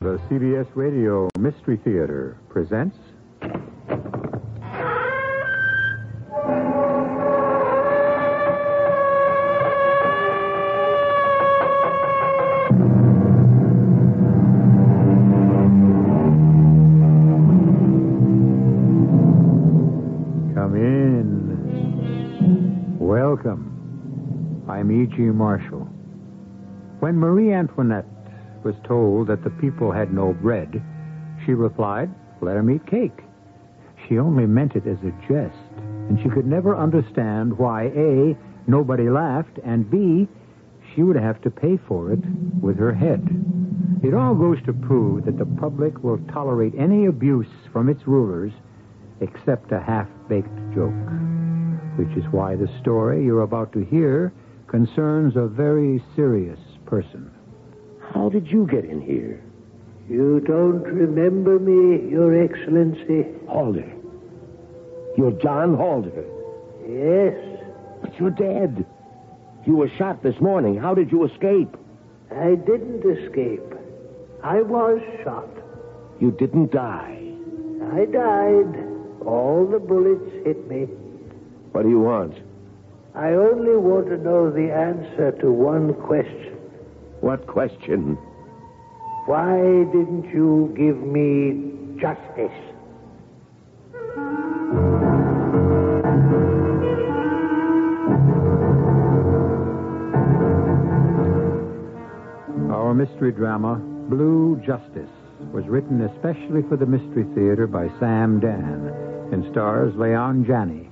The CBS Radio Mystery Theater presents. Come in. Welcome. I'm E.G. Marshall. When Marie Antoinette was told that the people had no bread, she replied, let them eat cake. She only meant it as a jest, and she could never understand why A, nobody laughed, and B, she would have to pay for it with her head. It all goes to prove that the public will tolerate any abuse from its rulers except a half-baked joke. Which is why the story you're about to hear concerns a very serious person. How did you get in here? You don't remember me, Your Excellency? Halder. You're John Halder. Yes, But you're dead. You were shot this morning. How did you escape? I didn't escape. I was shot. You didn't die. I died. All the bullets hit me. What do you want? I only want to know the answer to one question. What question? Why didn't you give me justice? Our mystery drama, Blue Justice, was written especially for the Mystery Theater by Sam Dann and stars Leon Janney.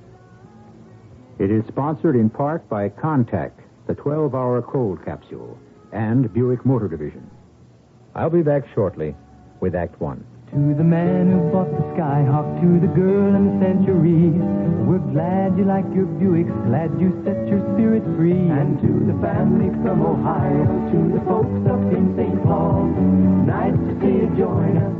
It is sponsored in part by Contact, the 12 hour cold capsule, and Buick Motor Division. I'll be back shortly with Act One. To the man who bought the Skyhawk, to the girl in the Century, we're glad you like your Buicks, glad you set your spirit free. And to the family from Ohio, to the folks up in St. Paul, nice to see you join us,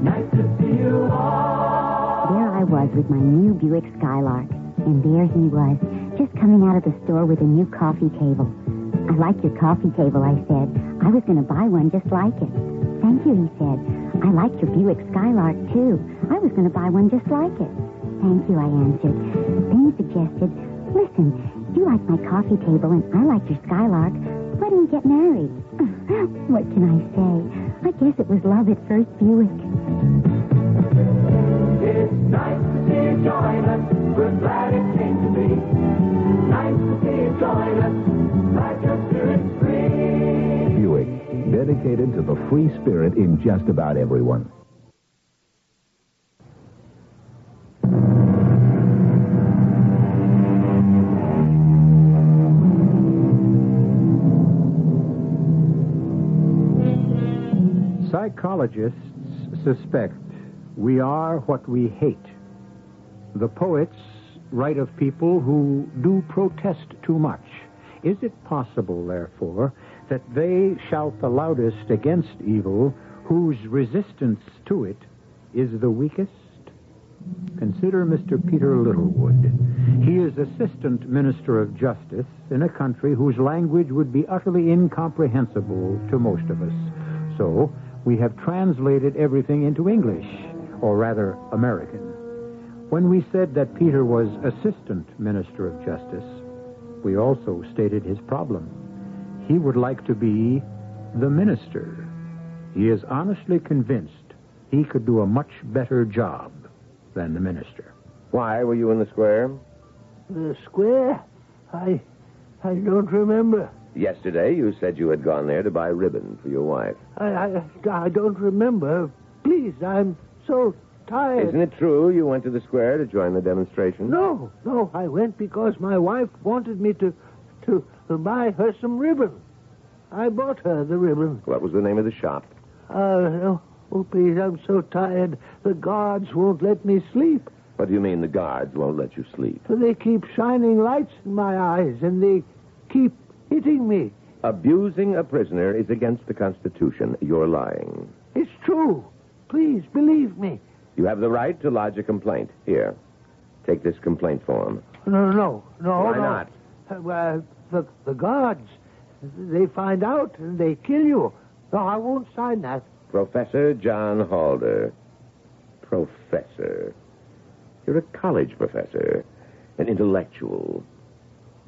nice to see you all. There I was with my new Buick Skylark, and there he was, just coming out of the store with a new coffee table. I like your coffee table, I said. I was going to buy one just like it. Thank you, he said. I like your Buick Skylark, too. I was going to buy one just like it. Thank you, I answered. Then he suggested, listen, you like my coffee table and I like your Skylark. Why don't we get married? what can I say? I guess it was love at first Buick. It's nice to see you join us, we're glad it came to be. Nice to join us, glad your spirit's free. Buick, dedicated to the free spirit in just about everyone. Psychologists suspect we are what we hate. The poets write of people who do protest too much. Is it possible, therefore, that they shout the loudest against evil whose resistance to it is the weakest? Consider Mr. Peter Littlewood. He is Assistant Minister of Justice in a country whose language would be utterly incomprehensible to most of us. So, we have translated everything into English, or rather, American. When we said that Peter was Assistant Minister of Justice, we also stated his problem. He would like to be the minister. He is honestly convinced he could do a much better job than the minister. Why were you in the square? The square? I. I don't remember. Yesterday, you said you had gone there to buy ribbon for your wife. I. I, I don't remember. Please, I'm so tired. Isn't it true you went to the square to join the demonstration? No, no, I went because my wife wanted me to, to, to buy her some ribbon. I bought her the ribbon. What was the name of the shop? Uh, Oh, please, I'm so tired. The guards won't let me sleep. What do you mean the guards won't let you sleep? They keep shining lights in my eyes, and they keep hitting me. Abusing a prisoner is against the Constitution. You're lying. It's true. Please, believe me. You have the right to lodge a complaint. Here, take this complaint form. No, no, no. Why no. not? Uh, well, the, the guards, they find out and they kill you. No, I won't sign that. Professor John Halder. Professor. You're a college professor, an intellectual.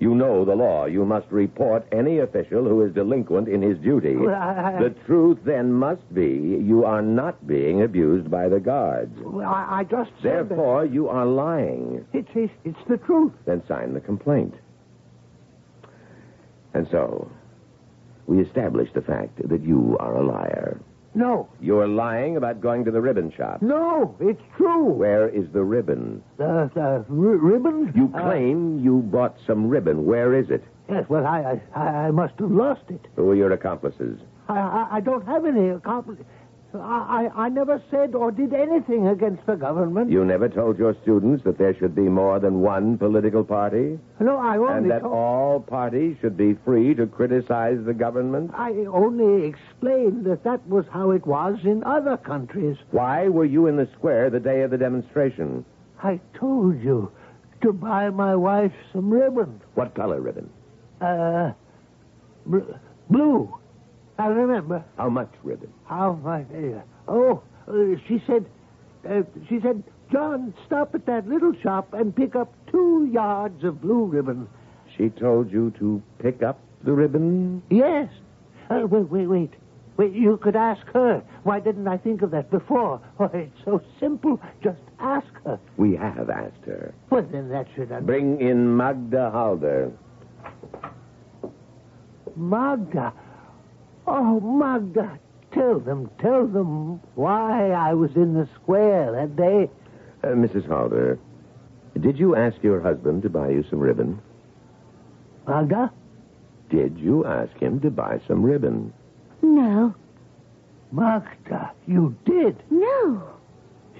You know the law. You must report any official who is delinquent in his duty. Well, I- I- The truth then must be you are not being abused by the guards. Well, I, I just said that. Therefore, you are lying. It's, it's, it's the truth. Then sign the complaint. And so, we establish the fact that you are a liar. No, You're lying about going to the ribbon shop. no, it's true. Where is the ribbon? The, the r- ribbon? You Uh, claim you bought some ribbon. Where is it? yes, well, I, I, I must have lost it. Who are your accomplices? I, I, I don't have any accomplice. I, I, I never said or did anything against the government. You never told your students that there should be more than one political party? no, I only. And that told- all parties should be free to criticize the government? I only explained that that was how it was in other countries. Why were you in the square the day of the demonstration? I told you to buy my wife some ribbon. What color ribbon? Uh, bl- blue. I remember How much ribbon? how my. Uh, oh, uh, she said. Uh, she said, John, stop at that little shop and pick up two yards of blue ribbon. She told you to pick up the ribbon? Yes. Uh, wait, wait, wait. Wait, you could ask her. Why didn't I think of that before? Why, it's so simple. Just ask her. We have asked her. Well, then that should have Bring in Magda Halder. Magda. Oh, Magda. Tell them, tell them why I was in the square that day. Uh, Mrs. Halder, did you ask your husband to buy you some ribbon? Magda? Did you ask him to buy some ribbon? No. Magda, you did. No.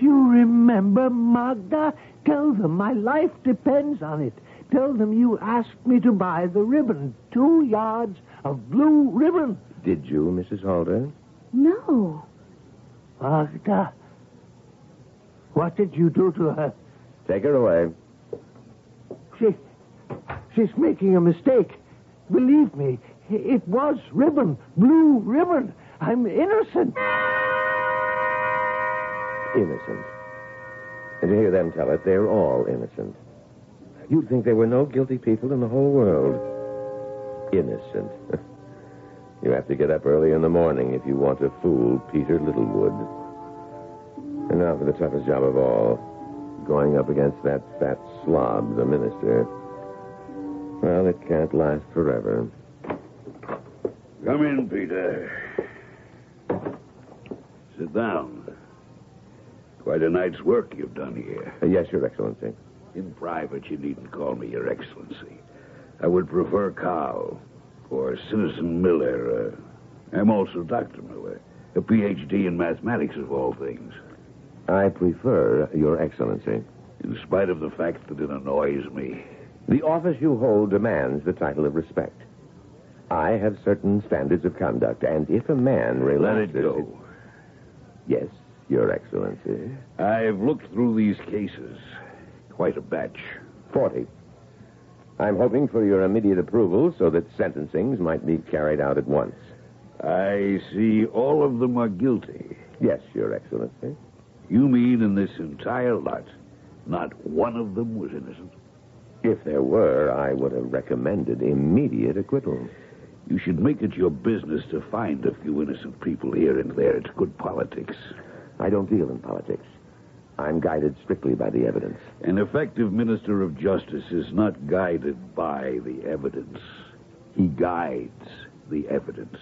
You remember, Magda? Tell them my life depends on it. Tell them you asked me to buy the ribbon. Two yards of blue ribbon. Did you, Mrs. Halder? No. Magda, what did you do to her? Take her away. She, she's making a mistake. Believe me, it was ribbon, blue ribbon. I'm innocent. Innocent. And to hear them tell it, they're all innocent. You'd think there were no guilty people in the whole world. Innocent. you have to get up early in the morning if you want to fool Peter Littlewood. And now for the toughest job of all going up against that fat slob, the minister. Well, it can't last forever. Come in, Peter. Sit down. Quite a night's work you've done here. Uh, yes, Your Excellency. In private, you needn't call me Your Excellency. I would prefer Carl or Citizen Miller. Uh, I'm also Dr. Miller, a PhD in mathematics of all things. I prefer Your Excellency. In spite of the fact that it annoys me. The office you hold demands the title of respect. I have certain standards of conduct, and if a man Let relaxes... it go. Yes, Your Excellency. I've looked through these cases. Quite a batch. Forty. I'm hoping for your immediate approval so that sentencings might be carried out at once. I see all of them are guilty. Yes, Your Excellency. You mean in this entire lot, not one of them was innocent? If there were, I would have recommended immediate acquittal. You should make it your business to find a few innocent people here and there. It's good politics. I don't deal in politics. I'm guided strictly by the evidence. An effective minister of justice is not guided by the evidence. He guides the evidence.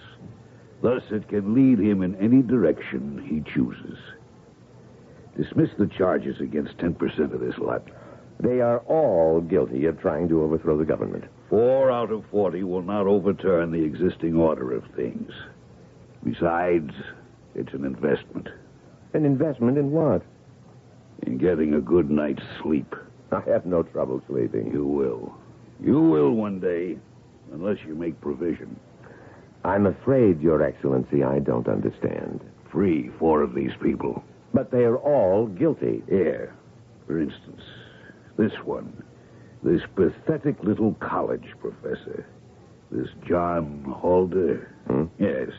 Thus, it can lead him in any direction he chooses. Dismiss the charges against 10% of this lot. They are all guilty of trying to overthrow the government. Four out of 40 will not overturn the existing order of things. Besides, it's an investment. An investment in what? In getting a good night's sleep. I have no trouble sleeping. You will. You will one day, unless you make provision. I'm afraid, Your Excellency, I don't understand. Free four of these people. But they are all guilty. Here, for instance, this one. This pathetic little college professor. This John Halder. Hmm? Yes.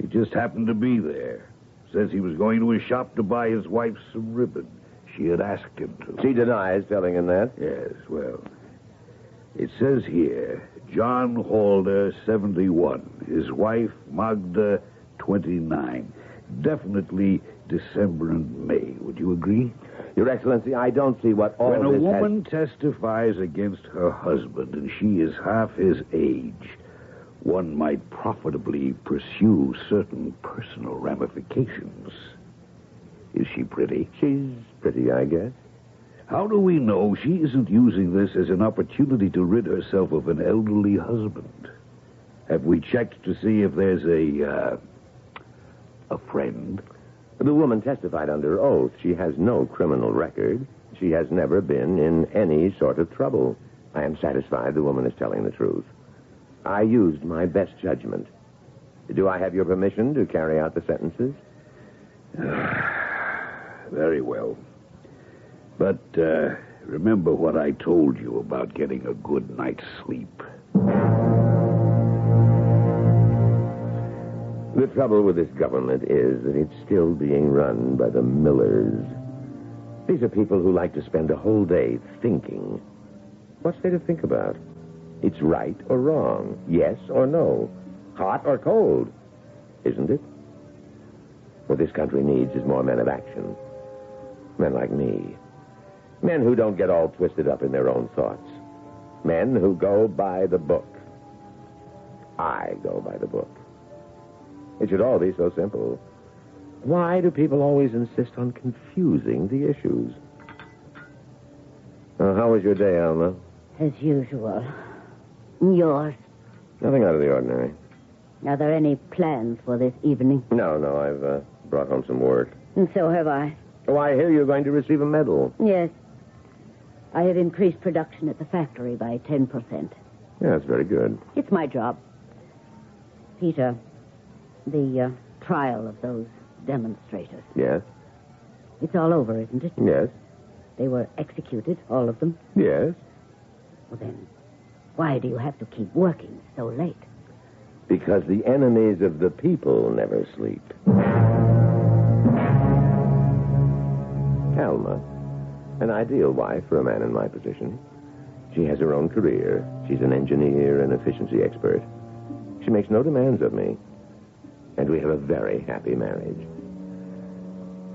He just happened to be there. Says he was going to his shop to buy his wife some ribbon. She had asked him to. She denies telling him that. Yes, well. It says here John Halder, 71. His wife, Magda, 29. Definitely December and May. Would you agree? Your Excellency, I don't see what all when a this has- woman testifies against her husband and she is half his age, one might profitably pursue certain personal ramifications. Is she pretty? She's pretty, I guess. How do we know she isn't using this as an opportunity to rid herself of an elderly husband? Have we checked to see if there's a, uh, a friend? The woman testified under oath. She has no criminal record. She has never been in any sort of trouble. I am satisfied the woman is telling the truth. I used my best judgment. Do I have your permission to carry out the sentences? Very well. But uh, remember what I told you about getting a good night's sleep. The trouble with this government is that it's still being run by the Millers. These are people who like to spend a whole day thinking. What's there to think about? It's right or wrong, yes or no, hot or cold, isn't it? What this country needs is more men of action. Men like me. Men who don't get all twisted up in their own thoughts. Men who go by the book. I go by the book. It should all be so simple. Why do people always insist on confusing the issues? Uh, how was your day, Alma? As usual. Yours. Nothing out of the ordinary. Are there any plans for this evening? No, no, I've uh, brought home some work. And so have I. Oh, I hear you're going to receive a medal. Yes. I have increased production at the factory by 10%. Yeah, that's very good. It's my job. Peter, the uh, trial of those demonstrators. Yes, It's all over, isn't it? yes, They were executed, all of them. yes. Well, then, why do you have to keep working so late? Because the enemies of the people never sleep. Alma, an ideal wife for a man in my position. She has her own career. She's an engineer and efficiency expert. She makes no demands of me. And we have a very happy marriage.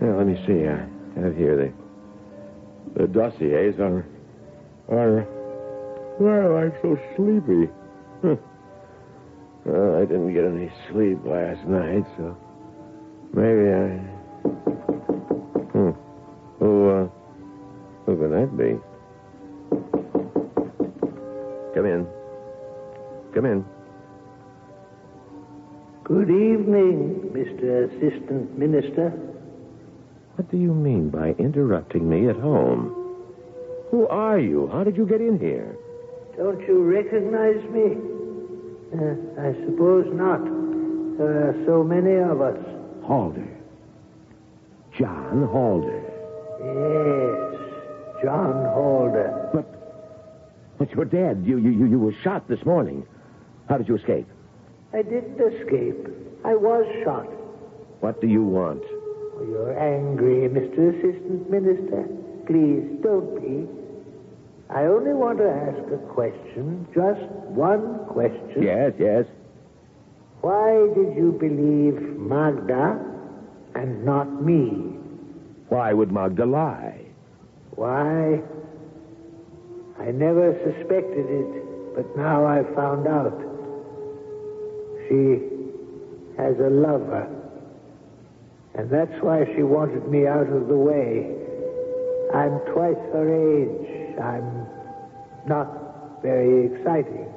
Now, let me see. I have here the, the dossiers on, on well, I'm so sleepy. Huh. Well, I didn't get any sleep last night, so maybe I. Hmm. Who, uh, who could that be? Come in. Come in. Good evening, Mr. Assistant Minister. What do you mean by interrupting me at home? Who are you? How did you get in here? Don't you recognize me? Uh, I suppose not. There are so many of us. Halder. John Halder. Yes, John Halder. But, but you're dead. You, you, you, you were shot this morning. How did you escape? I didn't escape. I was shot. What do you want? Oh, You're angry, Mr. Assistant Minister. Please, don't be. I only want to ask a question, just one question. Yes, yes. Why did you believe Magda and not me? Why would Magda lie? Why? I never suspected it, but now I've found out. She has a lover. And that's why she wanted me out of the way. I'm twice her age. I'm not very exciting.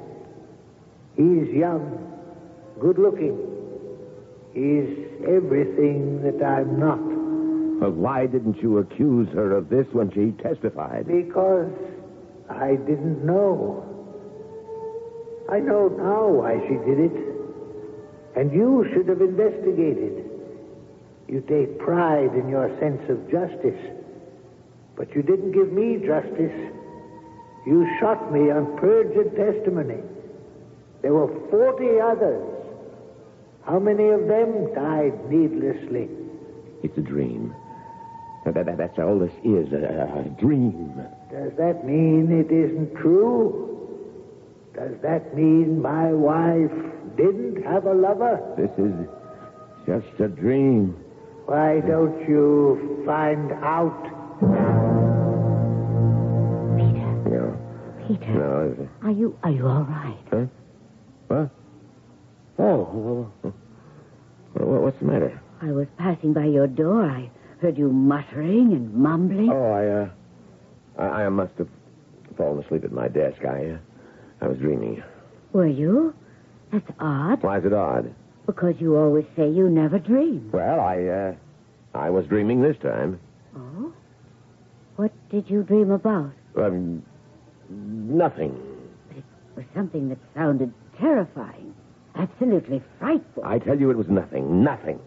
He's young, good looking. He's everything that I'm not. Well, why didn't you accuse her of this when she testified? Because I didn't know. I know now why she did it. And you should have investigated. You take pride in your sense of justice. But you didn't give me justice. You shot me on perjured testimony. There were 40 others. How many of them died needlessly? It's a dream. That, that- that's all this is, a, a dream. Does that mean it isn't true? Does that mean my wife didn't have a lover? This is just a dream. Why don't you find out? Peter, no. is are you are you all right? Huh? What? Oh, well, well, what's the matter? I was passing by your door. I heard you muttering and mumbling. Oh, I, uh, I, I must have fallen asleep at my desk. I, uh, I was dreaming. Were you? That's odd, Why is it odd? because you always say you never dream. Well, I, uh, I was dreaming this time. Oh? What did you dream about? Um, nothing. But It was something that sounded terrifying, absolutely frightful. I tell you, it was nothing. Nothing.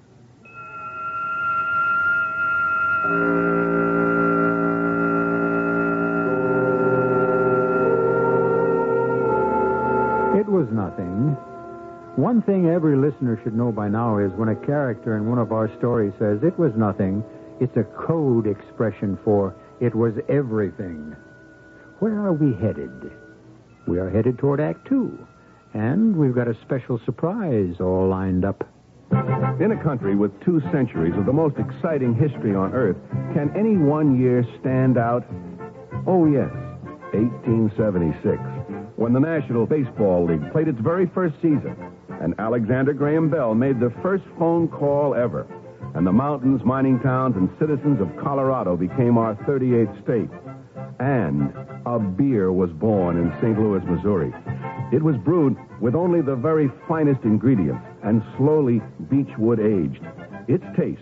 It was nothing. One thing every listener should know by now is when a character in one of our stories says it was nothing, it's a code expression for it was everything. Where are we headed? We are headed toward Act Two, and we've got a special surprise all lined up. In a country with two centuries of the most exciting history on Earth, can any one year stand out? Oh, yes, 1876, when the National Baseball League played its very first season, and Alexander Graham Bell made the first phone call ever, and the mountains, mining towns, and citizens of Colorado became our 38th state. And a beer was born in St. Louis, Missouri. It was brewed with only the very finest ingredients and slowly beechwood aged. Its taste,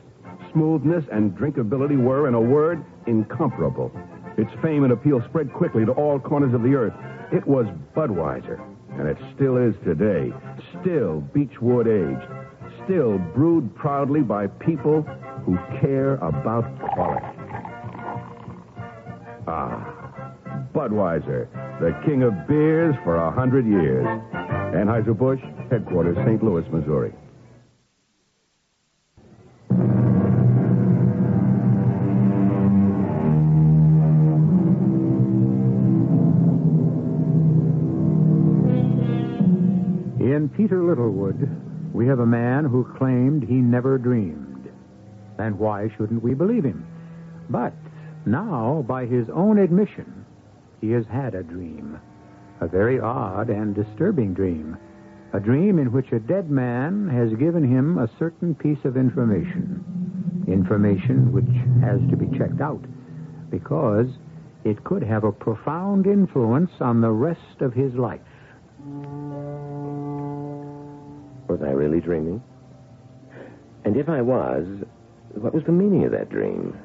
smoothness, and drinkability were, in a word, incomparable. Its fame and appeal spread quickly to all corners of the earth. It was Budweiser, and it still is today. Still beechwood aged. Still brewed proudly by people who care about quality. Ah, Budweiser, the king of beers for a hundred years. Anheuser-Busch, headquarters, St. Louis, Missouri. In Peter Littlewood, we have a man who claimed he never dreamed. And why shouldn't we believe him? But now, by his own admission, he has had a dream. A very odd and disturbing dream. A dream in which a dead man has given him a certain piece of information. Information which has to be checked out because it could have a profound influence on the rest of his life. Was I really dreaming? And if I was, what was the meaning of that dream?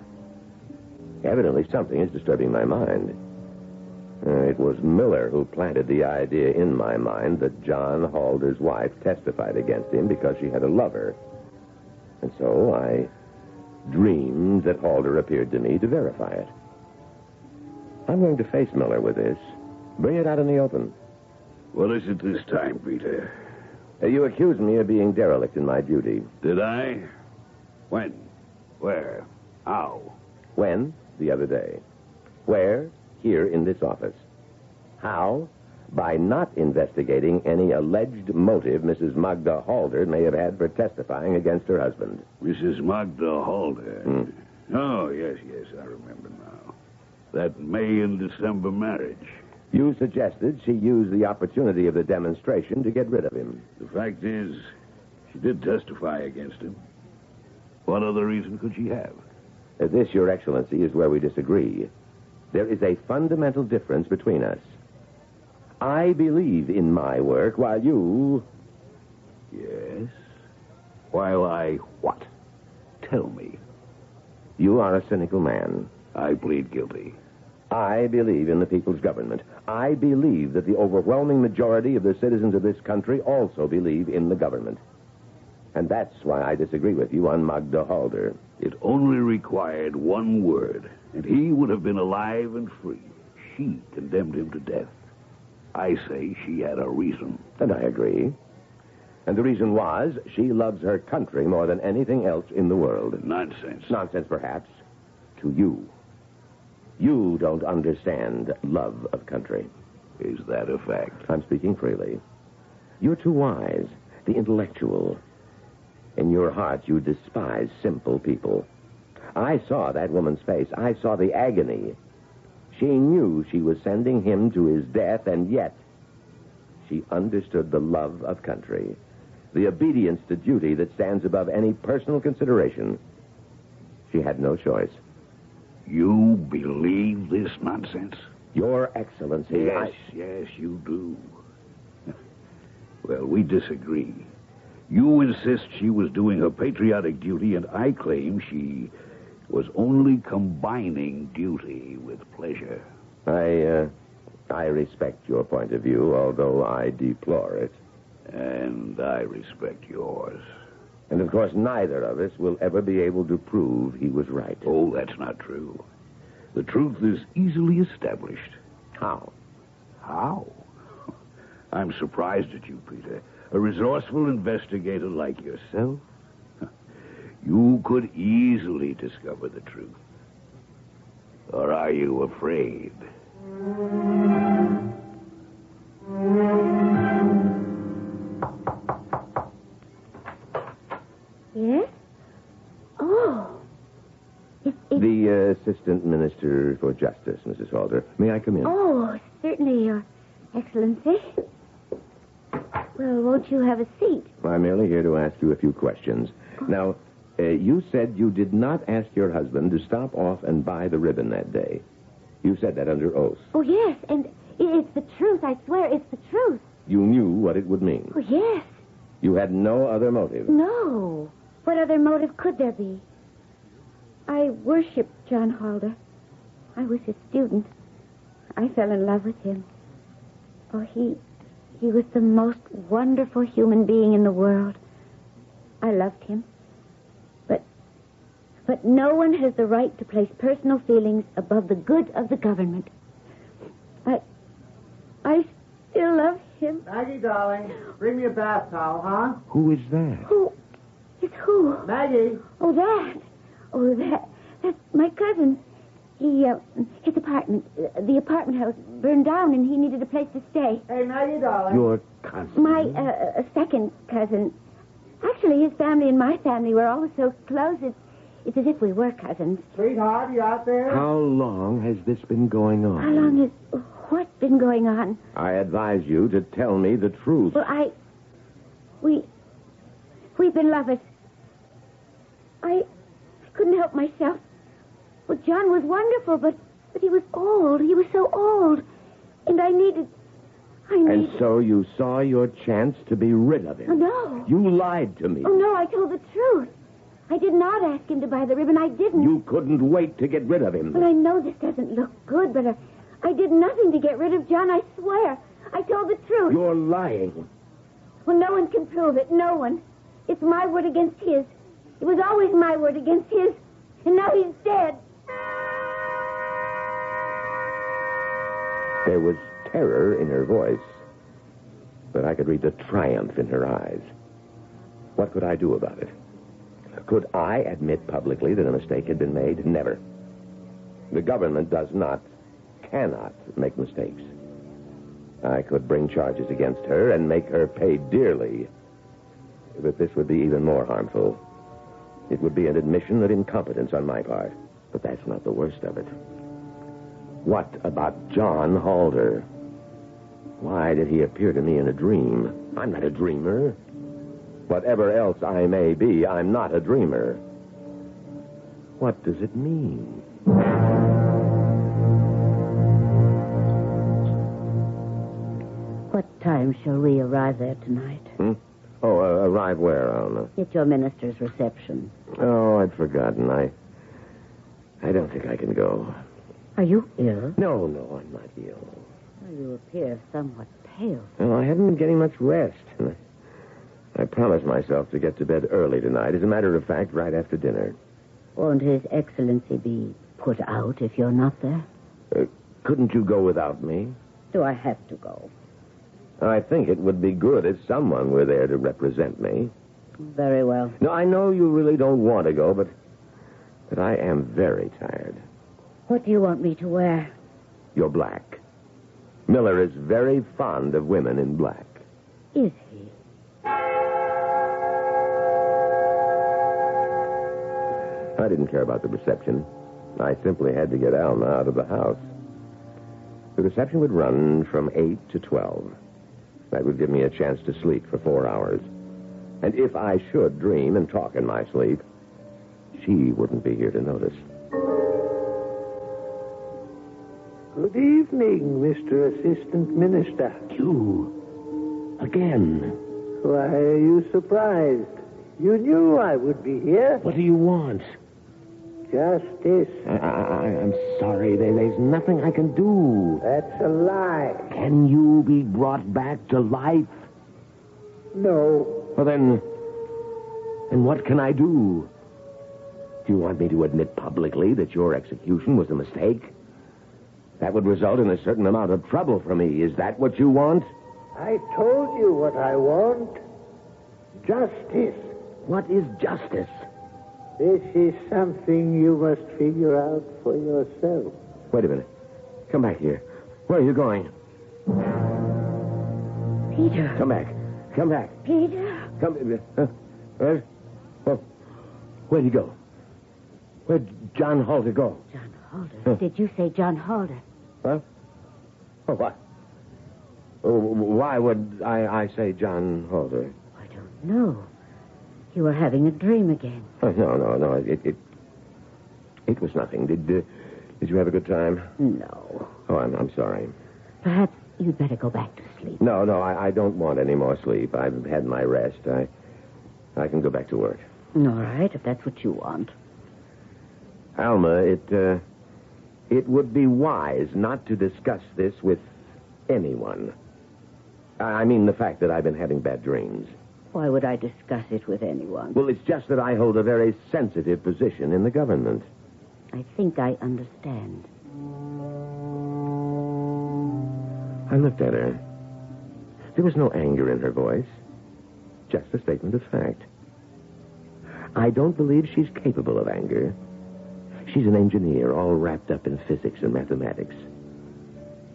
Evidently, something is disturbing my mind. Uh, it was Miller who planted the idea in my mind that John Halder's wife testified against him because she had a lover. And so I dreamed that Halder appeared to me to verify it. I'm going to face Miller with this. Bring it out in the open. What is it this time, Peter? Uh, you accused me of being derelict in my duty. Did I? When? Where? How? When? The other day. Where? Here in this office. How? By not investigating any alleged motive Mrs. Magda Halder may have had for testifying against her husband. Mrs. Magda Halder. Hmm. Oh, yes, yes, I remember now. That May and December marriage. You suggested she use the opportunity of the demonstration to get rid of him. The fact is, she did testify against him. What other reason could she have? Uh, This, Your Excellency, is where we disagree. There is a fundamental difference between us. I believe in my work, while you. Yes. While I what? Tell me. You are a cynical man. I plead guilty. I believe in the people's government. I believe that the overwhelming majority of the citizens of this country also believe in the government. And that's why I disagree with you on Magda Halder. It only required one word, and he would have been alive and free. She condemned him to death. I say she had a reason. And I agree. And the reason was she loves her country more than anything else in the world. Nonsense. Nonsense, perhaps, to you. You don't understand love of country. Is that a fact? I'm speaking freely. You're too wise, the intellectual. In your heart, you despise simple people. I saw that woman's face. I saw the agony. She knew she was sending him to his death, and yet she understood the love of country, the obedience to duty that stands above any personal consideration. She had no choice. You believe this nonsense? Your Excellency, Yes, I... yes, you do. well, we disagree. You insist she was doing her patriotic duty, and I claim she was only combining duty with pleasure. I, uh, I respect your point of view, although I deplore it. And I respect yours. And of course, neither of us will ever be able to prove he was right. Oh, that's not true. The truth is easily established. How? How? I'm surprised at you, Peter. A resourceful investigator like yourself. You could easily discover the truth. Or are you afraid? Yes? Oh. It, it, The uh, Assistant Minister for Justice, Mrs. Halder. May I come in? Oh, certainly, Your Excellency. Well, won't you have a seat? I'm merely here to ask you a few questions. Now, uh, you said you did not ask your husband to stop off and buy the ribbon that day. You said that under oath. Oh, yes, and it's the truth. I swear it's the truth. You knew what it would mean. Oh, yes. You had no other motive. No. What other motive could there be? I worshipped John Halder. I was his student. I fell in love with him. Oh, he he was the most wonderful human being in the world. I loved him. But but no one has the right to place personal feelings above the good of the government. I I still love him. Maggie, darling, bring me a bath towel, huh? Who is that? Who? It's who? Maggie. Oh, that. Oh, that. That's my cousin. He, uh, his apartment, uh, the apartment house burned down and he needed a place to stay. Hey, Maggie, darling. Your cousin. My, uh, uh, second cousin. Actually, his family and my family were always so close, it's, it's as if we were cousins. Sweetheart, you out there? How long has this been going on? How long has, what's been going on? I advise you to tell me the truth. Well, I, we, we've been lovers. I, I couldn't help myself. Well, John was wonderful, but, but he was old. He was so old. And I needed, I needed... And so you saw your chance to be rid of him. Oh, no. You lied to me. Oh, no, I told the truth. I did not ask him to buy the ribbon. I didn't. You couldn't wait to get rid of him. Well, I know this doesn't look good, but I, I did nothing to get rid of John, I swear. I told the truth. You're lying. Well, no one can prove it. No one. It's my word against his. It was always my word against his. And now he's dead. There was terror in her voice, but I could read the triumph in her eyes. What could I do about it? Could I admit publicly that a mistake had been made? Never. The government does not, cannot make mistakes. I could bring charges against her and make her pay dearly. But this would be even more harmful. It would be an admission of incompetence on my part. But that's not the worst of it. What about John Halder? Why did he appear to me in a dream? I'm not a dreamer. Whatever else I may be, I'm not a dreamer. What does it mean? What time shall we arrive there tonight? Hmm? Oh, uh, arrive where, Alma? At your minister's reception. Oh, I'd forgotten. I I don't think I can go. Are you ill? No, no, I'm not ill. Well, You appear somewhat pale. Well, I haven't been getting much rest. I promised myself to get to bed early tonight. As a matter of fact, right after dinner. Won't His Excellency be put out if you're not there? Uh, couldn't you go without me? Do I have to go? I think it would be good if someone were there to represent me. Very well. No, I know you really don't want to go, but but I am very tired. What do you want me to wear? You're black. Miller is very fond of women in black. Is he? I didn't care about the reception. I simply had to get Alma out of the house. The reception would run from 8 to 12. That would give me a chance to sleep for four hours. And if I should dream and talk in my sleep, she wouldn't be here to notice. Good evening, Mr. Assistant Minister. You. Again. Why are you surprised? You knew I would be here. What do you want? Justice. I, I, I'm sorry. There, there's nothing I can do. That's a lie. Can you be brought back to life? No. Well, then. Then what can I do? Do you want me to admit publicly that your execution was a mistake? That would result in a certain amount of trouble for me. Is that what you want? I told you what I want. Justice. What is justice? This is something you must figure out for yourself. Wait a minute. Come back here. Where are you going? Peter. Come back. Come back. Peter. Come. Uh, where? Oh, where'd he go? Where'd John Halder go? John Halder. Did you say John Halder? Huh? Oh, what? Oh, why would I, I say John Halder? I don't know. You were having a dream again. Oh, no, no, no. It, it, it was nothing. Did, uh, did you have a good time? No. Oh, I'm, I'm sorry. Perhaps you'd better go back to sleep. No, no, I, I don't want any more sleep. I've had my rest. I, I can go back to work. All right, if that's what you want. Alma, it, uh, it would be wise not to discuss this with anyone. I I mean the fact that I've been having bad dreams. Why would I discuss it with anyone? Well, it's just that I hold a very sensitive position in the government. I think I understand. I looked at her. There was no anger in her voice, just a statement of fact. I don't believe she's capable of anger. She's an engineer, all wrapped up in physics and mathematics.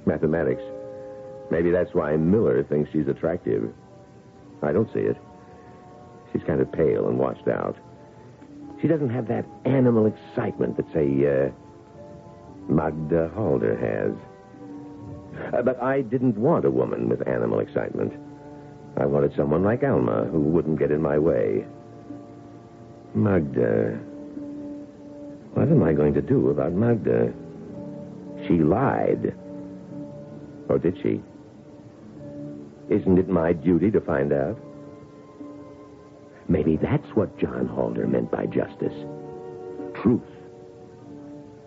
Mathematics. Maybe that's why Miller thinks she's attractive. I don't see it. She's kind of pale and washed out. She doesn't have that animal excitement that, say, uh, Magda Halder has. Uh, but I didn't want a woman with animal excitement. I wanted someone like Alma who wouldn't get in my way. Magda. What am I going to do about Magda? She lied. Or did she? Isn't it my duty to find out? Maybe that's what John Halder meant by justice. Truth.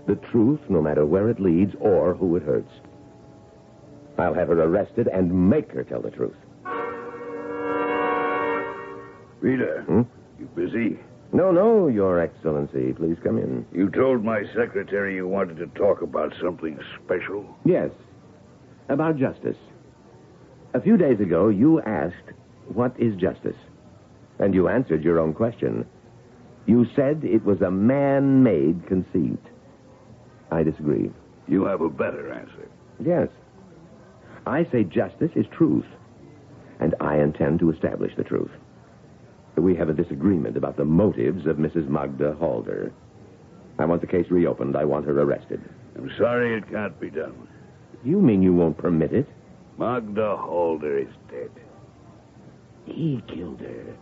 The truth, no matter where it leads or who it hurts. I'll have her arrested and make her tell the truth. Rita, Hmm? you busy? No, no, Your Excellency. Please come in. You told my secretary you wanted to talk about something special. Yes. About justice. A few days ago, you asked, What is justice? And you answered your own question. You said it was a man made conceit. I disagree. You have a better answer. Yes. I say justice is truth, and I intend to establish the truth. We have a disagreement about the motives of Mrs. Magda Halder. I want the case reopened. I want her arrested. I'm sorry it can't be done. You mean you won't permit it? Magda Halder is dead. He killed her.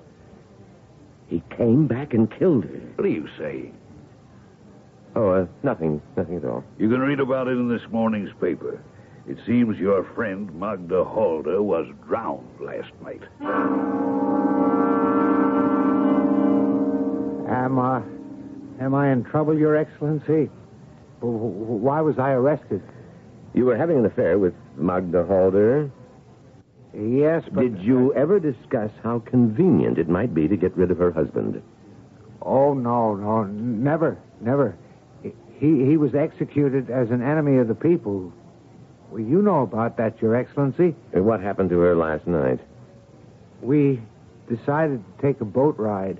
He came back and killed her. What are you saying? Oh, uh, nothing. Nothing at all. You can read about it in this morning's paper. It seems your friend Magda Halder was drowned last night. Am, uh, am I in trouble, Your Excellency? Why was I arrested? You were having an affair with Magda Halder. Yes, but... Did you ever discuss how convenient it might be to get rid of her husband? Oh, no, no, never, never. He, he was executed as an enemy of the people. Well, you know about that, Your Excellency. And what happened to her last night? We decided to take a boat ride.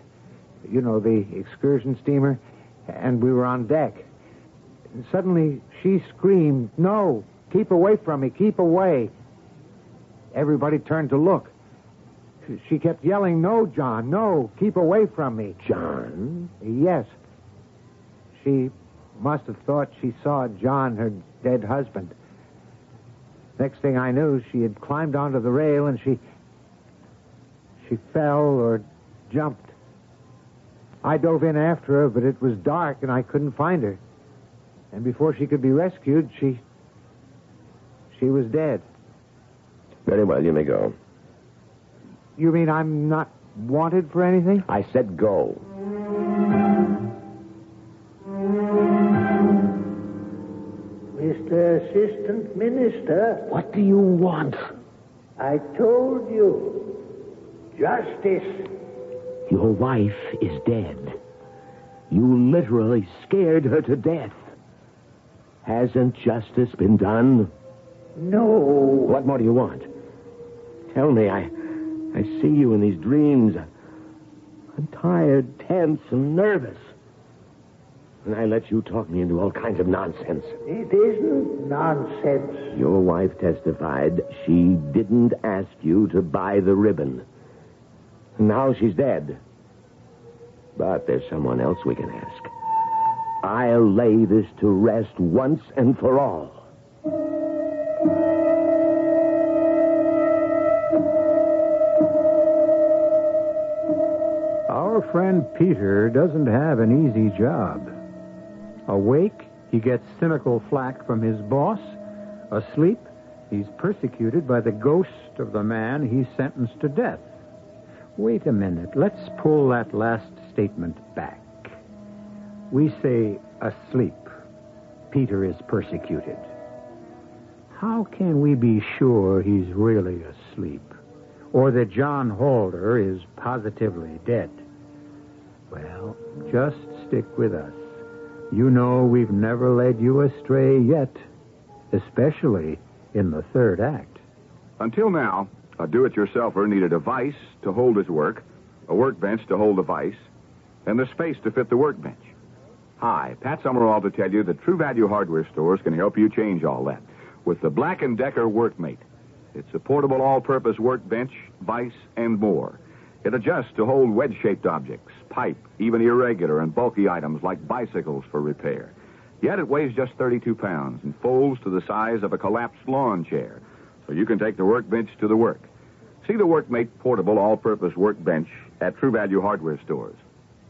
You know, the excursion steamer. And we were on deck. And suddenly she screamed, No, keep away from me, keep away. Everybody turned to look. She kept yelling, No, John, no, keep away from me. John? Yes. She must have thought she saw John, her dead husband. Next thing I knew, she had climbed onto the rail and she. she fell or jumped. I dove in after her, but it was dark and I couldn't find her. And before she could be rescued, she. she was dead. Very well, you may go. You mean I'm not wanted for anything? I said go. Mr. Assistant Minister, What do you want? I told you. Justice. Your wife is dead. You literally scared her to death. Hasn't justice been done? No. What more do you want? Tell me, I I see you in these dreams. I'm tired, tense, and nervous. And I let you talk me into all kinds of nonsense. It isn't nonsense. Your wife testified she didn't ask you to buy the ribbon. Now she's dead. But there's someone else we can ask. I'll lay this to rest once and for all. Our friend Peter doesn't have an easy job. Awake, he gets cynical flack from his boss. Asleep, he's persecuted by the ghost of the man he sentenced to death. Wait a minute. Let's pull that last statement back. We say asleep. Peter is persecuted. How can we be sure he's really asleep? Or that John Halder is positively dead? Well, just stick with us. You know we've never led you astray yet, especially in the third act. Until now, a do-it-yourselfer needed a vise to hold his work, a workbench to hold the vise, and the space to fit the workbench. Hi, Pat Summerall to tell you that True Value Hardware stores can help you change all that with the Black & Decker Workmate. It's a portable all-purpose workbench, vise, and more. It adjusts to hold wedge-shaped objects, pipe, even irregular and bulky items like bicycles for repair. Yet it weighs just 32 pounds and folds to the size of a collapsed lawn chair, so you can take the workbench to the work. See the Workmate portable all-purpose workbench at True Value Hardware stores.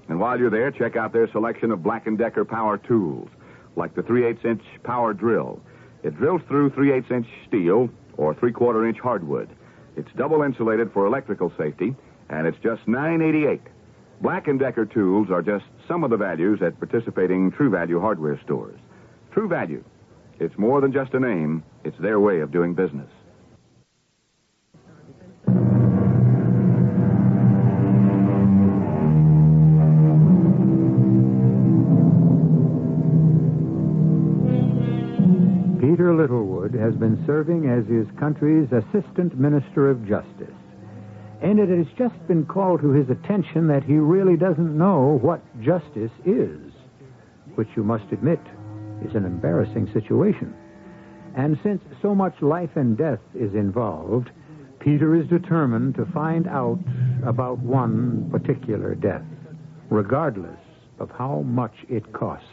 And while you're there, check out their selection of Black & Decker power tools, like the 3 8 inch power drill. It drills through 3 8 inch steel or 3 quarter inch hardwood. It's double insulated for electrical safety, and it's just $9.88. Black & Decker tools are just some of the values at participating True Value hardware stores. True Value. It's more than just a name, it's their way of doing business. Peter Littlewood has been serving as his country's Assistant Minister of Justice. And it has just been called to his attention that he really doesn't know what justice is, which you must admit is an embarrassing situation. And since so much life and death is involved, Peter is determined to find out about one particular death, regardless of how much it costs.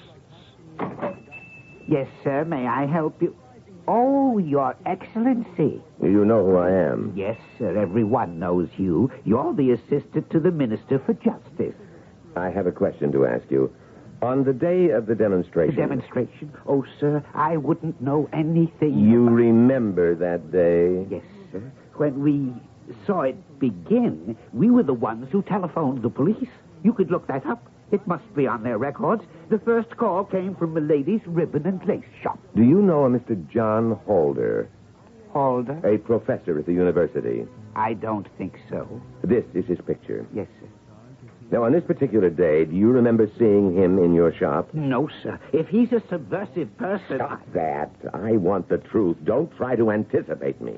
Yes, sir. May I help you? Oh, Your Excellency. You know who I am. Yes, sir. Everyone knows you. You're the assistant to the Minister for Justice. I have a question to ask you. On the day of the The demonstration. demonstration? Oh, sir, I wouldn't know anything. You about- remember that day? Yes, sir. When we saw it begin, we were the ones who telephoned the police. You could look that up. It must be on their records. The first call came from Milady's ribbon and lace shop. Do you know a Mr. John Halder, Halder? a professor at the university? I don't think so. This is his picture. Yes, sir. Now, on this particular day, do you remember seeing him in your shop? No, sir. If he's a subversive person. Stop that. I want the truth. Don't try to anticipate me.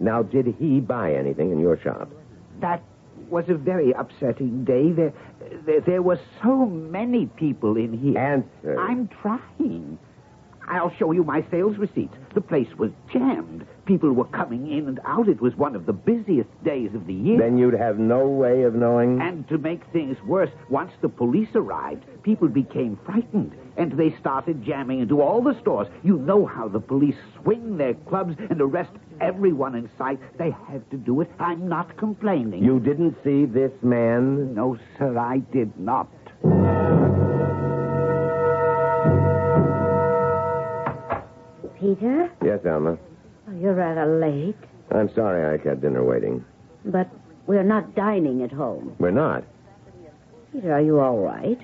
Now, did he buy anything in your shop? That was a very upsetting day. There, there, there were so many people in here. Answer. I'm trying. I'll show you my sales receipts. The place was jammed. People were coming in and out. It was one of the busiest days of the year. Then you'd have no way of knowing. And to make things worse, once the police arrived, people became frightened, and they started jamming into all the stores. You know how the police swing their clubs and arrest everyone in sight. They had to do it. I'm not complaining. You didn't see this man? No, sir, I did not. Peter, Yes, Alma. oh, you're rather late, I'm sorry I kept dinner waiting. but we're not dining at home. We're not. Peter, are you all right?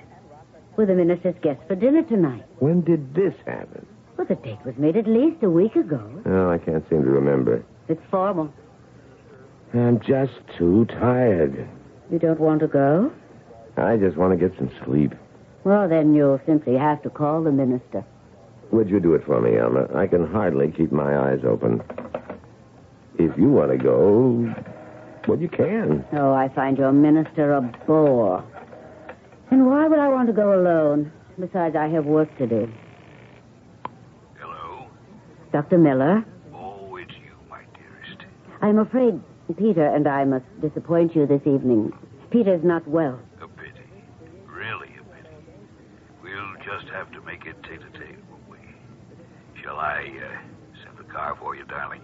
We're the minister's guests for dinner tonight. When did this happen? Well, the date was made at least a week ago. Oh, I can't seem to remember. It's formal. I'm just too tired. You don't want to go? I just want to get some sleep. Well, then you'll simply have to call the minister. Would you do it for me, Alma? I can hardly keep my eyes open. If you want to go, well, you can. Oh, I find your minister a bore. And why would I want to go alone? Besides, I have work to do. Hello? Dr. Miller, Oh, it's you, my dearest. I'm afraid Peter and I must disappoint you this evening. Peter's not well. A pity. Really a pity. We'll just have to make it tate-a-tate, won't we? Shall I uh, send the car for you, darling?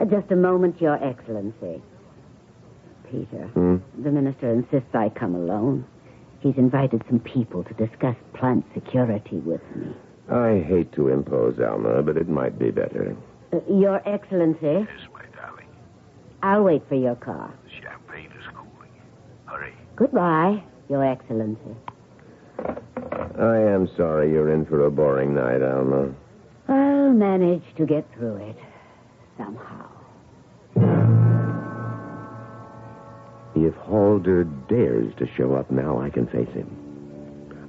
Uh, Just a moment, Your Excellency. Peter, Hmm? the minister insists I come alone. He's invited some people to discuss plant security with me. I hate to impose, Alma, but it might be better. Uh, Your Excellency, Yes, my darling. I'll wait for your car. The champagne is cooling. Hurry. Goodbye, Your Excellency. I am sorry you're in for a boring night, Alma. I'll manage to get through it somehow. If Halder dares to show up now, I can face him.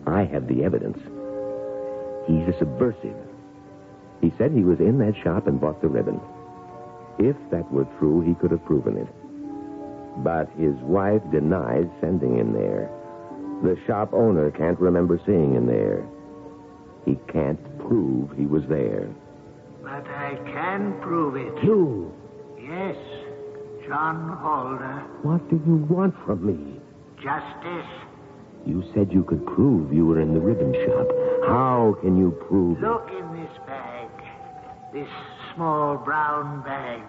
I have the evidence. He's a subversive. He said he was in that shop and bought the ribbon. If that were true, he could have proven it. But his wife denies sending him there. The shop owner can't remember seeing him there. He can't prove he was there. But I can prove it. You, Yes, John Halder. what do you want from me? Justice. You said you could prove you were in the ribbon shop. How can you prove? Look in this bag. This small brown bag.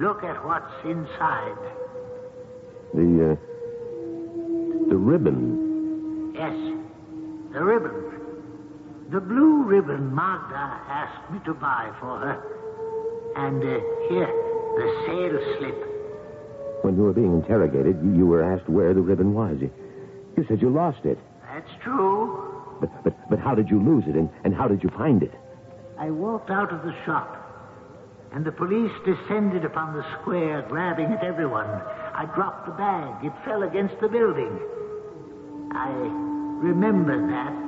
Look at what's inside. The, uh, the ribbon. Yes, the ribbon. The blue ribbon Magda asked me to buy for her. And uh, here, the sales slip. When you were being interrogated, you, were asked where the ribbon was. You, you said you lost it. That's true. But, but, but how did you lose it, and, and how did you find it? I walked out of the shop, and the police descended upon the square, grabbing at everyone. I dropped the bag. It fell against the building. I remember that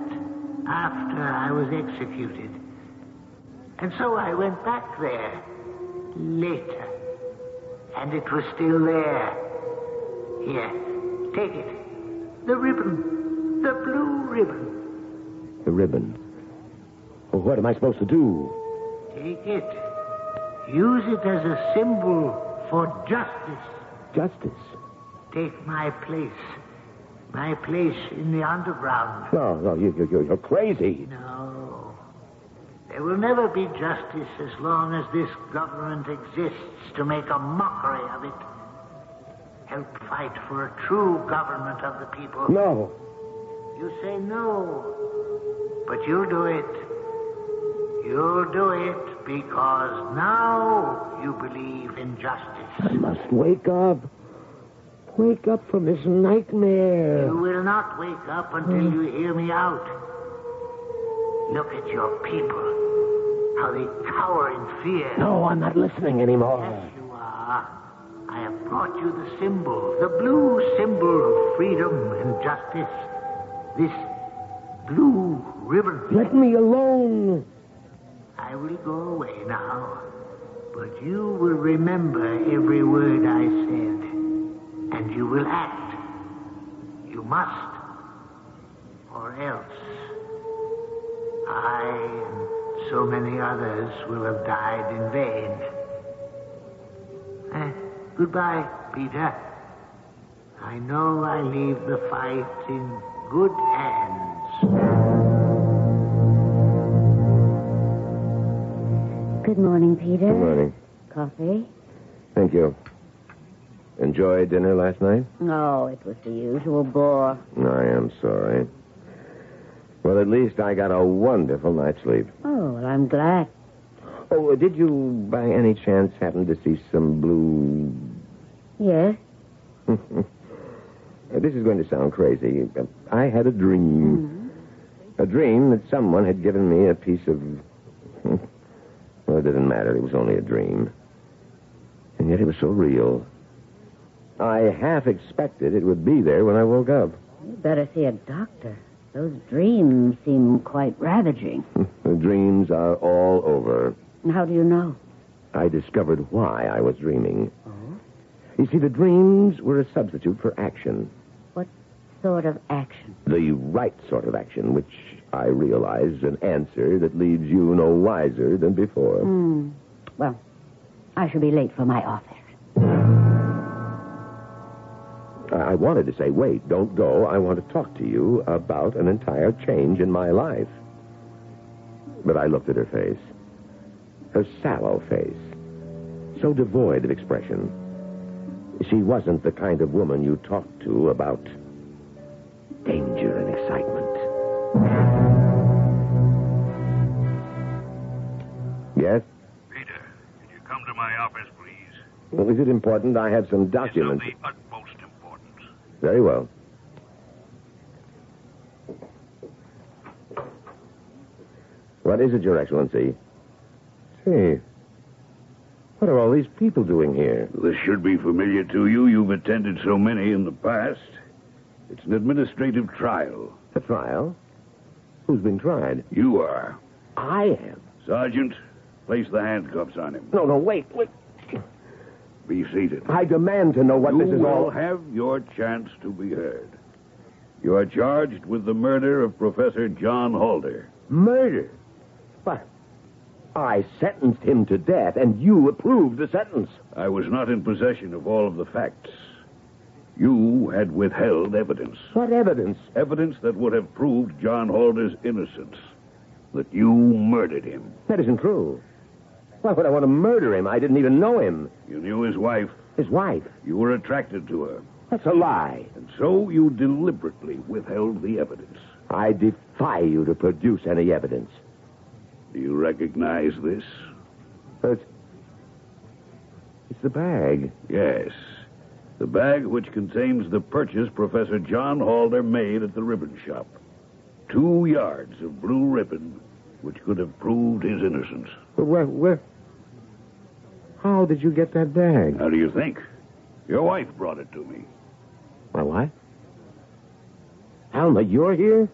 after I was executed. And so I went back there later, and it was still there. Here, take it. The ribbon. The blue ribbon. The ribbon. Well, what am I supposed to do? Take it. Use it as a symbol for justice. Justice. Take my place. My place in the underground. No, no, you, you, you're, you're crazy. No. There will never be justice as long as this government exists to make a mockery of it. Help fight for a true government of the people. No. You say no, but you'll do it. You'll do it because now you believe in justice. I must wake up. wake up from this nightmare. You will not wake up until you hear me out. Look at your people. How they cower in fear. No, I'm not listening anymore. Yes, you are. I have brought you the symbol, the blue symbol of freedom and justice. This blue ribbon. Let me alone. I will go away now, but you will remember every word I said, and you will act. You must, or else I and so many others will have died in vain. Eh, goodbye, Peter. I know I leave the fight in good hands. Good morning, Peter. Good morning. Coffee? Thank you. Enjoy dinner last night? No, it was the usual bore. I am sorry. Well, at least I got a wonderful night's sleep. Oh, well, I'm glad. Oh, uh, did you, by any chance, happen to see some blue? Yes? Uh, this is going to sound crazy. but I had a dream. Hmm. A dream that someone had given me a piece of. well, it doesn't matter. It was only a dream. And yet it was so real. I half expected it would be there when I woke up. You better see a doctor. Those dreams seem quite ravaging. the dreams are all over. How do you know? I discovered why I was dreaming. Oh? You see, the dreams were a substitute for action. What sort of action? The right sort of action, which I realize is an answer that leaves you no wiser than before. Hmm. Well, I shall be late for my office. I wanted to say, wait, don't go. I want to talk to you about an entire change in my life. But I looked at her face. Her sallow face. So devoid of expression. She wasn't the kind of woman you talked to about danger and excitement. Yes? Peter, can you come to my office, please? Well, is it important? I have some documents. The utmost importance. Very well. What is it, Your Excellency? Say, what are all these people doing here? This should be familiar to you. You've attended so many in the past. It's an administrative trial. A trial? Who's been tried? You are. I am. Sergeant, place the handcuffs on him. No, no, wait, wait. Be seated. I demand to know what you this is all. will all. have your chance to be heard. You are charged with the murder of Professor John Halder. Murder. But I sentenced him to death, and you approved the sentence. I was not in possession of all of the facts. You had withheld evidence. What evidence? Evidence that would have proved John Halder's innocence. That you murdered him. That isn't true. Why would I want to murder him? I didn't even know him. You knew his wife. His wife. You were attracted to her. That's a lie. And so you deliberately withheld the evidence. I defy you to produce any evidence. Do you recognize this? But it's the bag. Yes. The bag which contains the purchase Professor John Halder made at the ribbon shop. Two yards of blue ribbon which could have proved his innocence. But where, where? How did you get that bag? How do you think? Your wife brought it to me. My wife? Alma, you're here?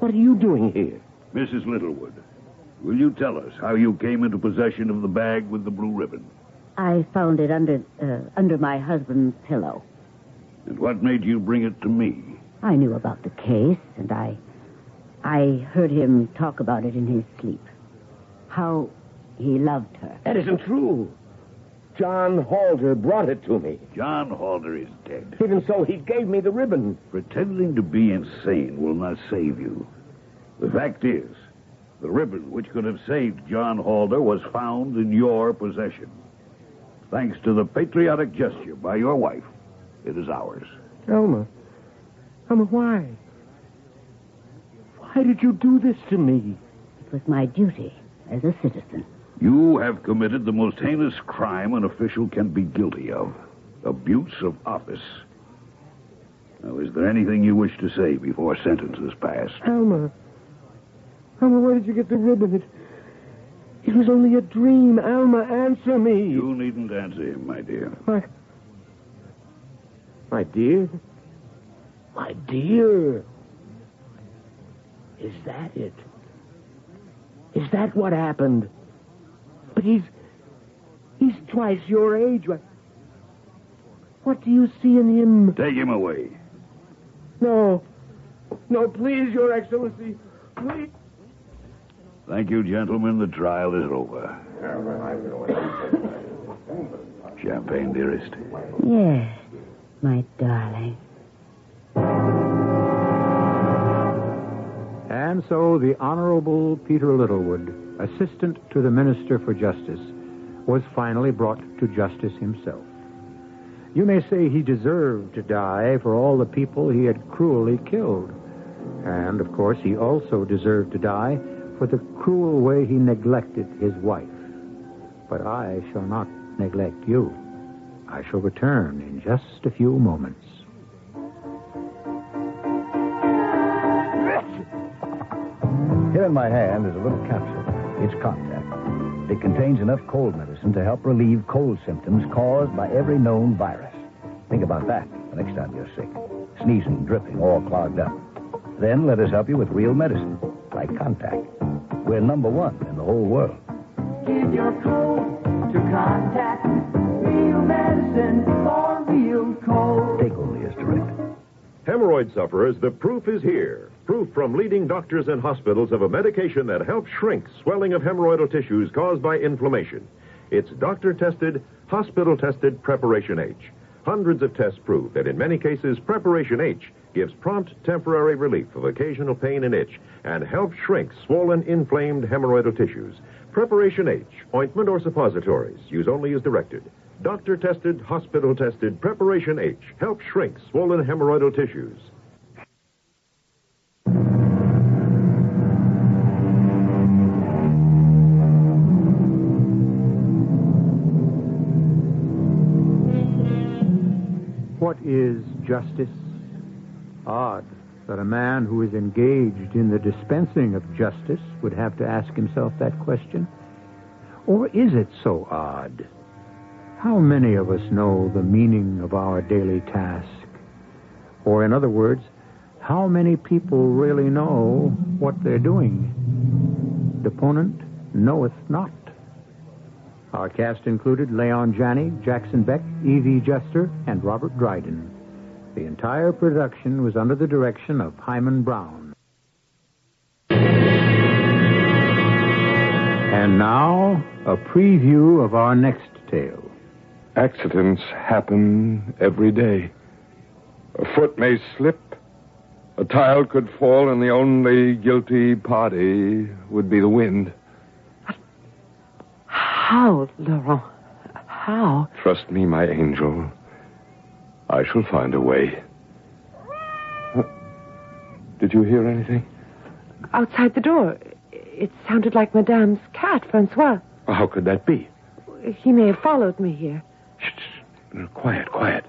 What are you doing here? Mrs. Littlewood, will you tell us how you came into possession of the bag with the blue ribbon? I found it under uh, under my husband's pillow. And what made you bring it to me? I knew about the case, and I I heard him talk about it in his sleep. How he loved her. That isn't true. John Halder brought it to me. John Halder is dead. Even so, he gave me the ribbon. Pretending to be insane will not save you. The fact is, the ribbon which could have saved John Halder was found in your possession. Thanks to the patriotic gesture by your wife, it is ours. Alma. Alma, why? Why did you do this to me? It was my duty as a citizen. You have committed the most heinous crime an official can be guilty of Abuse of office. Now, is there anything you wish to say before sentence is passed? Alma. Alma, where did you get the ribbon? It, it was only a dream. Alma, answer me. You needn't answer him, my dear. My, my dear? My dear? Is that it? Is that what happened? But he's. He's twice your age. What, what do you see in him? Take him away. No. No, please, Your Excellency. Please. Thank you, gentlemen. The trial is over. Champagne, dearest. Yes, my darling. And so the Honorable Peter Littlewood, assistant to the Minister for Justice, was finally brought to justice himself. You may say he deserved to die for all the people he had cruelly killed. And, of course, he also deserved to die for the cruel way he neglected his wife. But I shall not neglect you. I shall return in just a few moments. Here in my hand is a little capsule. It's Contac. It contains enough cold medicine to help relieve cold symptoms caused by every known virus. Think about that the next time you're sick. Sneezing, dripping, all clogged up. Then let us help you with real medicine, like Contac. We're number one in the whole world. Give your cold to Contac. Real medicine for real cold. Take only as directed. Hemorrhoid sufferers, the proof is here. Proof from leading doctors and hospitals of a medication that helps shrink swelling of hemorrhoidal tissues caused by inflammation. It's doctor tested, hospital tested Preparation H. Hundreds of tests prove that in many cases, Preparation H gives prompt temporary relief of occasional pain and itch and helps shrink swollen, inflamed hemorrhoidal tissues. Preparation H, ointment or suppositories, use only as directed. Doctor tested, hospital tested, Preparation H helps shrink swollen hemorrhoidal tissues. Is justice? Odd that a man who is engaged in the dispensing of justice would have to ask himself that question. Or is it so odd? How many of us know the meaning of our daily task? Or, in other words, how many people really know what they're doing? Deponent knoweth not. Our cast included Leon Janney, Jackson Beck, Evie Juster, and Robert Dryden. The entire production was under the direction of Himan Brown. And now, a preview of our next tale. Accidents happen every day. A foot may slip, a tile could fall, and the only guilty party would be the wind. How, Laurent? How? Trust me, my angel. I shall find a way. Did you hear anything? Outside the door. It sounded like Madame's cat, Francois. How could that be? He may have followed me here. Shh, quiet, quiet.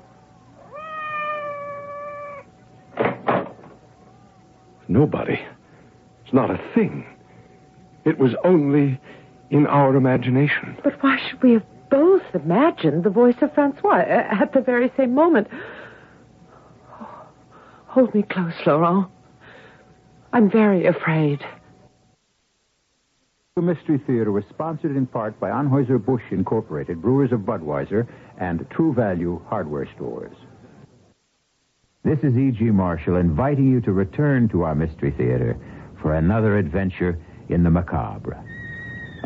Nobody. It's not a thing. It was only in our imagination. But why should we have both imagined the voice of Francois uh, at the very same moment? Oh, hold me close, Laurent. I'm very afraid. The Mystery Theater was sponsored in part by Anheuser-Busch Incorporated, Brewers of Budweiser, and True Value Hardware Stores. This is E.G. Marshall inviting you to return to our Mystery Theater for another adventure in the macabre.